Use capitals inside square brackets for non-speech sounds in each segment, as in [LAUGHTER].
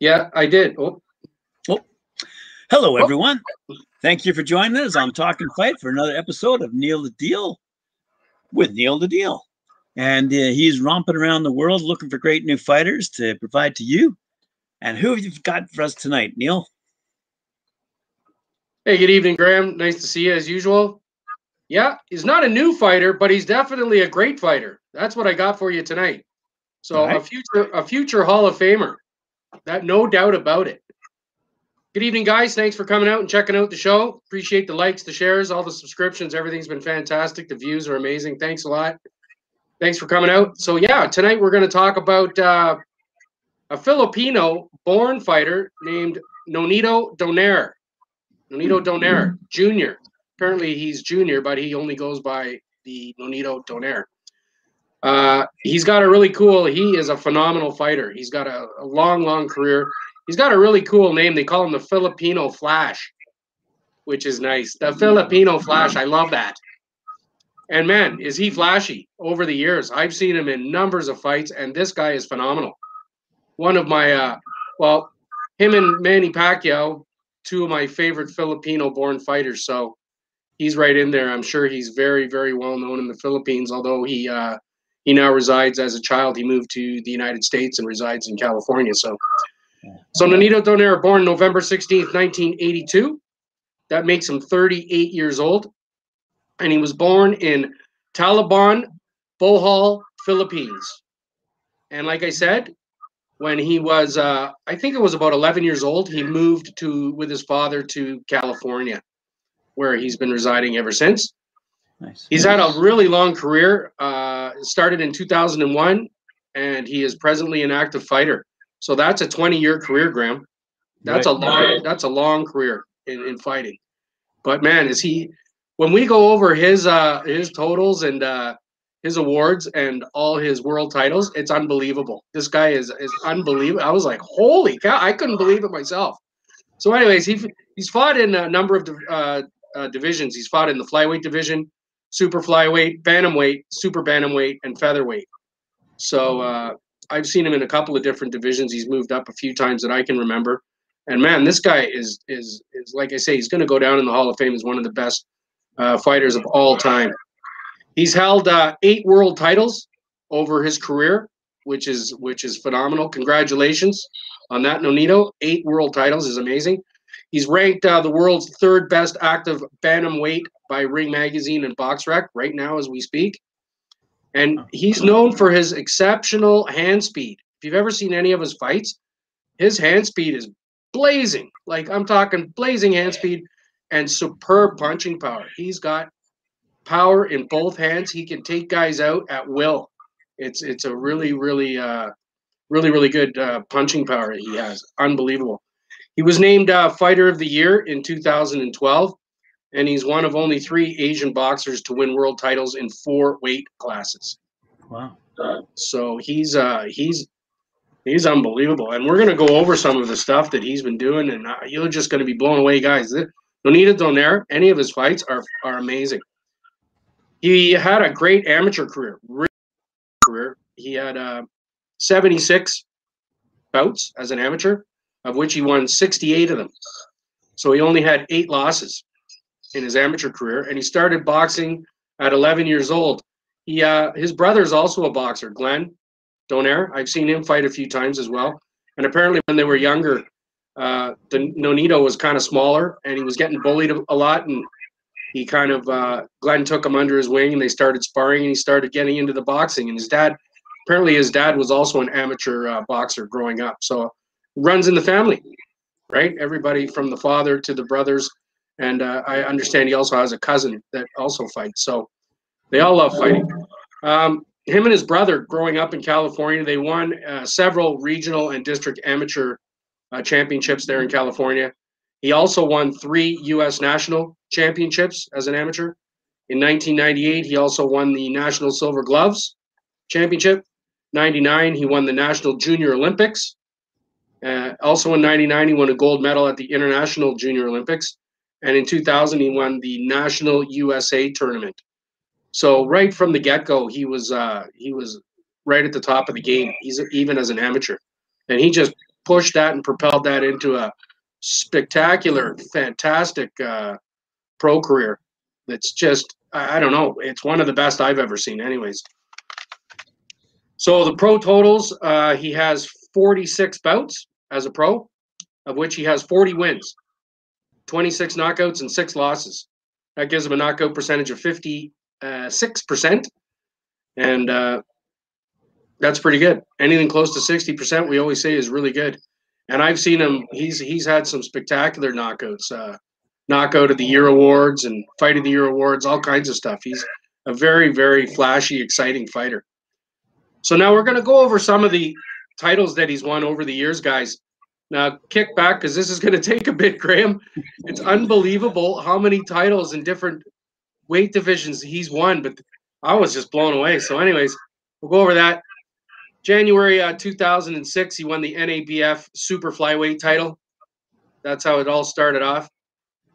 Yeah, I did. Oh. oh. Hello, everyone. Thank you for joining us on Talking Fight for another episode of Neil the Deal with Neil the Deal. And uh, he's romping around the world looking for great new fighters to provide to you. And who have you got for us tonight, Neil? Hey, good evening, Graham. Nice to see you as usual. Yeah, he's not a new fighter, but he's definitely a great fighter. That's what I got for you tonight. So right. a future a future Hall of Famer. That no doubt about it. Good evening, guys. Thanks for coming out and checking out the show. Appreciate the likes, the shares, all the subscriptions. Everything's been fantastic. The views are amazing. Thanks a lot. Thanks for coming out. So yeah, tonight we're going to talk about uh, a Filipino born fighter named Nonito Donaire. Nonito Donaire Jr. Apparently he's junior, but he only goes by the Nonito Donaire. Uh, he's got a really cool. He is a phenomenal fighter. He's got a, a, long, long career. He's got a really cool name. They call him the Filipino Flash, which is nice. The Filipino Flash. I love that. And man, is he flashy over the years? I've seen him in numbers of fights, and this guy is phenomenal. One of my, uh, well, him and Manny Pacquiao, two of my favorite Filipino-born fighters. So he's right in there. I'm sure he's very, very well known in the Philippines. Although he uh, he now resides as a child. He moved to the United States and resides in California. So, so Nonito Donaire, born November 16th, 1982. That makes him 38 years old. And he was born in Talamban, Bohol, Philippines. And like I said, when he was, uh, I think it was about 11 years old, he moved to with his father to California, where he's been residing ever since. Nice. He's had a really long career. Uh, started in 2001, and he is presently an active fighter. So that's a 20-year career, Graham. That's right. a long. That's a long career in, in fighting. But man, is he? When we go over his uh, his totals and uh, his awards and all his world titles, it's unbelievable. This guy is is unbelievable. I was like, holy cow! I couldn't believe it myself. So, anyways, he he's fought in a number of uh, uh, divisions. He's fought in the flyweight division super flyweight, bantamweight, super bantamweight, and featherweight. So uh, I've seen him in a couple of different divisions. He's moved up a few times that I can remember. And man, this guy is is is like I say, he's going to go down in the Hall of Fame as one of the best uh, fighters of all time. He's held uh, eight world titles over his career, which is which is phenomenal. Congratulations on that, Nonito. Eight world titles is amazing. He's ranked uh, the world's third best active bantamweight by Ring Magazine and BoxRec right now as we speak. And he's known for his exceptional hand speed. If you've ever seen any of his fights, his hand speed is blazing. Like I'm talking blazing hand speed and superb punching power. He's got power in both hands. He can take guys out at will. It's it's a really really uh, really really good uh, punching power he has. Unbelievable. He was named uh, Fighter of the Year in 2012, and he's one of only three Asian boxers to win world titles in four weight classes. Wow! Uh, so he's uh, he's he's unbelievable, and we're gonna go over some of the stuff that he's been doing, and uh, you're just gonna be blown away, guys. Nonito Donaire, any of his fights are are amazing. He had a great amateur career. Career. He had uh, 76 bouts as an amateur of which he won 68 of them. So he only had eight losses in his amateur career, and he started boxing at 11 years old. He, uh, his brother is also a boxer, Glenn Donaire. I've seen him fight a few times as well. And apparently, when they were younger, uh, the Nonito was kind of smaller, and he was getting bullied a lot. And he kind of uh, Glenn took him under his wing, and they started sparring, and he started getting into the boxing. And his dad, apparently, his dad was also an amateur uh, boxer growing up. So runs in the family, right? Everybody from the father to the brothers. And uh, I understand he also has a cousin that also fights. So they all love fighting. Um, him and his brother, growing up in California, they won uh, several regional and district amateur uh, championships there in California. He also won three U.S. national championships as an amateur. In 1998, he also won the National Silver Gloves Championship. 99, he won the National Junior Olympics. Uh, also in 99, he won a gold medal at the International Junior Olympics. And in 2000, he won the National USA tournament. So right from the get-go, he was uh, he was right at the top of the game. He's even as an amateur, and he just pushed that and propelled that into a spectacular, fantastic uh, pro career. That's just I, don't know. It's one of the best I've ever seen, anyways. So the pro totals, uh, he has 46 bouts as a pro, of which he has 40 wins, 26 knockouts, and six losses. That gives him a knockout percentage of 56%. Uh, and uh, that's pretty good. Anything close to 60%, we always say is really good. And I've seen him, he's he's had some spectacular knockouts, uh, knockout of the year awards and fight of the year awards, all kinds of stuff. He's a very, very flashy, exciting fighter. So now we're going to go over some of the titles that he's won over the years, guys. Now, kick back because this is going [LAUGHS] to take a bit, Graham. It's unbelievable how many titles in different weight divisions he's won, but I was just blown away. So, anyways, we'll go over that. January uh, 2006, he won the NABF Super Flyweight title. That's how it all started off.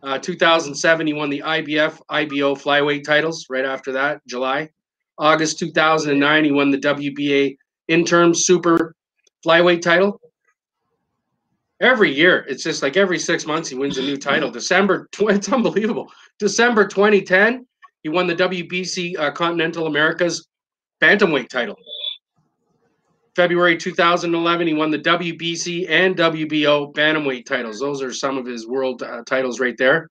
Uh, 2007, he won the IBF, IBO Flyweight titles right after that, July. August 2009, he won the WBA interim super flyweight title. Every year, it's just like every six months he wins a new title. December, [LAUGHS] it's unbelievable. December 2010, he won the WBC uh, Continental Americas bantamweight title. February 2011, he won the WBC and WBO bantamweight titles. Those are some of his world uh, titles right there.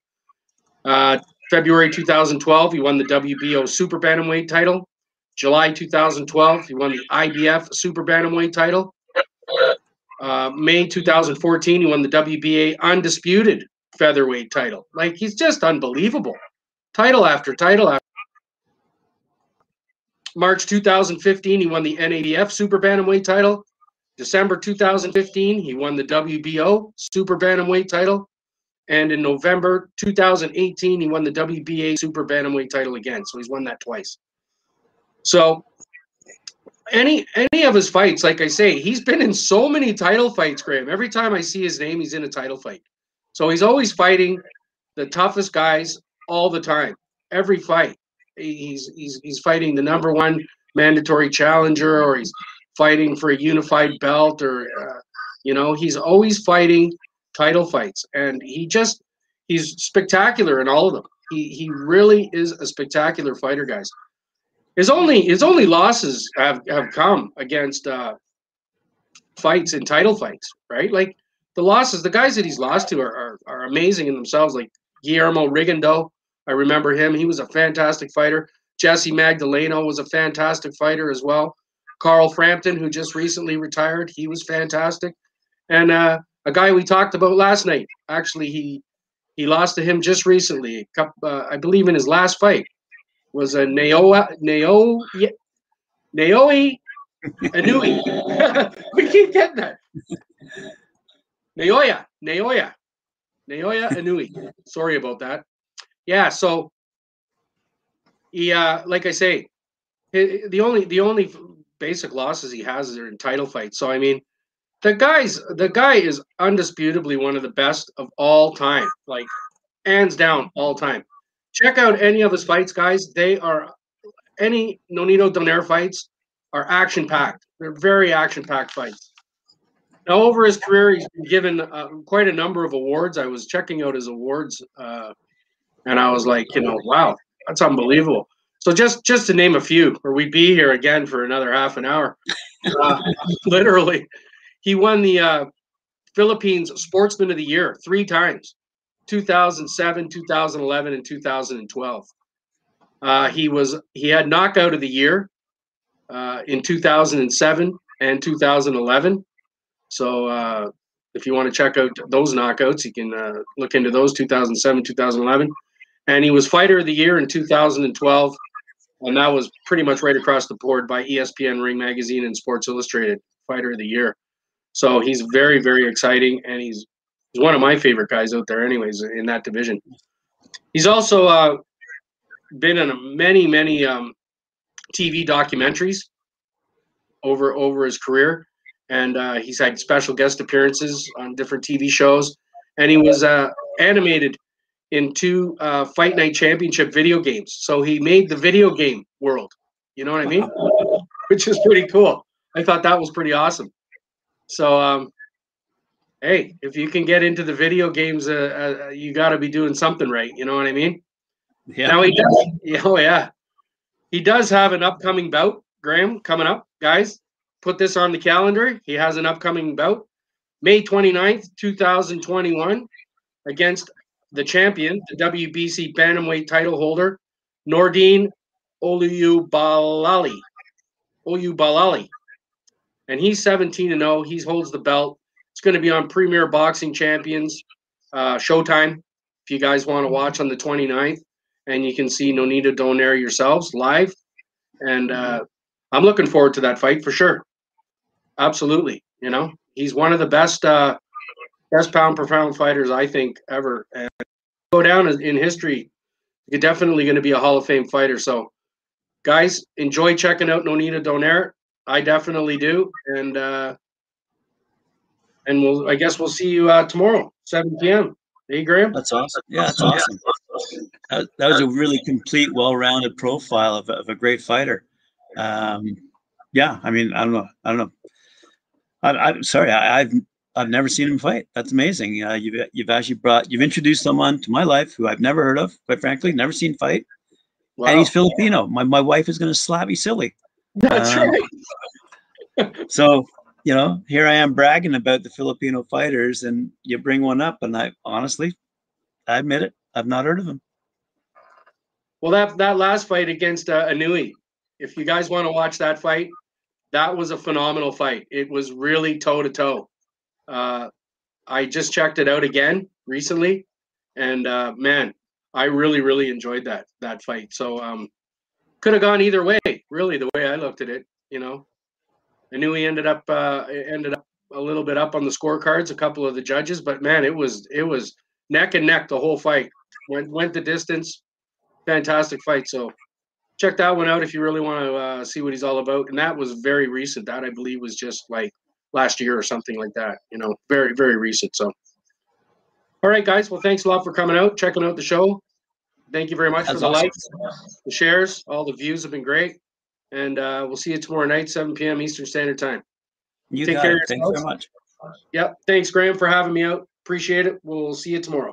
Uh, February 2012, he won the WBO super bantamweight title. July 2012, he won the IBF Super Bantamweight title. Uh, May 2014, he won the WBA Undisputed Featherweight title. Like, he's just unbelievable. Title after title after. March 2015, he won the NABF Super Bantamweight title. December 2015, he won the WBO Super Bantamweight title. And in November 2018, he won the WBA Super Bantamweight title again. So he's won that twice. So any any of his fights, like I say, he's been in so many title fights, Graham. Every time I see his name, he's in a title fight. So he's always fighting the toughest guys all the time. Every fight, he's he's he's fighting the number one mandatory challenger, or he's fighting for a unified belt, or uh, you know, he's always fighting title fights, and he just he's spectacular in all of them. He he really is a spectacular fighter, guys his only his only losses have have come against uh, fights and title fights, right? Like the losses, the guys that he's lost to are, are, are amazing in themselves. Like Guillermo Rigondeaux, I remember him. He was a fantastic fighter. Jesse Magdaleno was a fantastic fighter as well. Carl Frampton, who just recently retired, he was fantastic. And uh, a guy we talked about last night, actually, he he lost to him just recently, uh, I believe in his last fight was a Naoa Nao Naoe Anui. [LAUGHS] we keep getting that. Naoya, Naoya, Naoya Anui. Sorry about that. Yeah, so he, uh, like I say, the only the only basic losses he has are in title fights. So I mean, the guy's the guy is undisputably one of the best of all time, like hands down, all time check out any of his fights, guys. They are any Nonito Donaire fights are action packed. They're very action packed fights. Now, over his career, he's been given uh, quite a number of awards. I was checking out his awards, uh, and I was like, you know, wow, that's unbelievable. So just just to name a few, or we'd be here again for another half an hour. Uh, [LAUGHS] literally, he won the uh, Philippines Sportsman of the Year three times. 2007, 2011, and 2012. Uh, he was he had knockout of the year uh, in 2007 and 2011. So uh, if you want to check out those knockouts, you can uh, look into those 2007, 2011. And he was fighter of the year in 2012, and that was pretty much right across the board by ESPN, Ring Magazine, and Sports Illustrated fighter of the year. So he's very, very exciting, and he's He's one of my favorite guys out there, anyways, in that division. He's also uh, been in many, many um, TV documentaries over over his career, and uh, he's had special guest appearances on different TV shows, and he was uh, animated in two uh, Fight Night Championship video games. So he made the video game world. You know what I mean? [LAUGHS] Which is pretty cool. I thought that was pretty awesome. So um, hey, if you can get into the video games, uh, uh, you got to be doing something right. You know what I mean? Yeah. Now he does. Yeah, [LAUGHS] Oh yeah, he does have an upcoming bout, Graham, coming up, guys. Put this on the calendar. He has an upcoming bout, May 29th, 2021, against the champion, the WBC bantamweight title holder, Nordine Olubalali. Olubalali. And he's 17 and 0. He holds the belt. It's going to be on Premier Boxing Champions uh, Showtime if you guys want to watch on the 29th. And you can see Nonito Donaire yourselves live. And uh, I'm looking forward to that fight for sure. Absolutely. You know, he's one of the best uh, best pound per pound fighters I think ever. And go down in history. You're definitely going to be a Hall of Fame fighter. So, guys, enjoy checking out Nonito Donaire. I definitely do, and uh, and we'll. I guess we'll see you uh, tomorrow, 7 p.m. Hey, Graham. That's awesome. Yeah, that's awesome. That, that was a really complete, well-rounded profile of, of a great fighter. Um, yeah, I mean, I don't know. I don't know. I, am sorry. I, have I've never seen him fight. That's amazing. Uh, you've you've actually brought you've introduced someone to my life who I've never heard of. Quite frankly, never seen fight. Wow. And he's Filipino. My my wife is going to slap me silly. That's um, right. so you know, here I am bragging about the Filipino fighters, and you bring one up, and I honestly, I admit it, I've not heard of him. Well, that that last fight against uh, Inoue, if you guys want to watch that fight, that was a phenomenal fight. It was really toe to toe. I just checked it out again recently, and uh, man, I really really enjoyed that that fight. So um, could have gone either way, really, the way I looked at it. You know, I knew he ended up uh, ended up a little bit up on the scorecards, a couple of the judges, but man, it was it was neck and neck the whole fight. Went went the distance. Fantastic fight. So check that one out if you really want to uh, see what he's all about. And that was very recent. That I believe was just like last year or something like that. You know, very very recent. So, all right, guys. Well, thanks a lot for coming out, checking out the show. Thank you very much That's for the awesome. likes, the shares. All the views have been great. And uh, we'll see you tomorrow night, 7 p.m. Eastern Standard Time. You Take care. Thanks very much. Yep. Thanks, Graham, for having me out. Appreciate it. We'll see you tomorrow.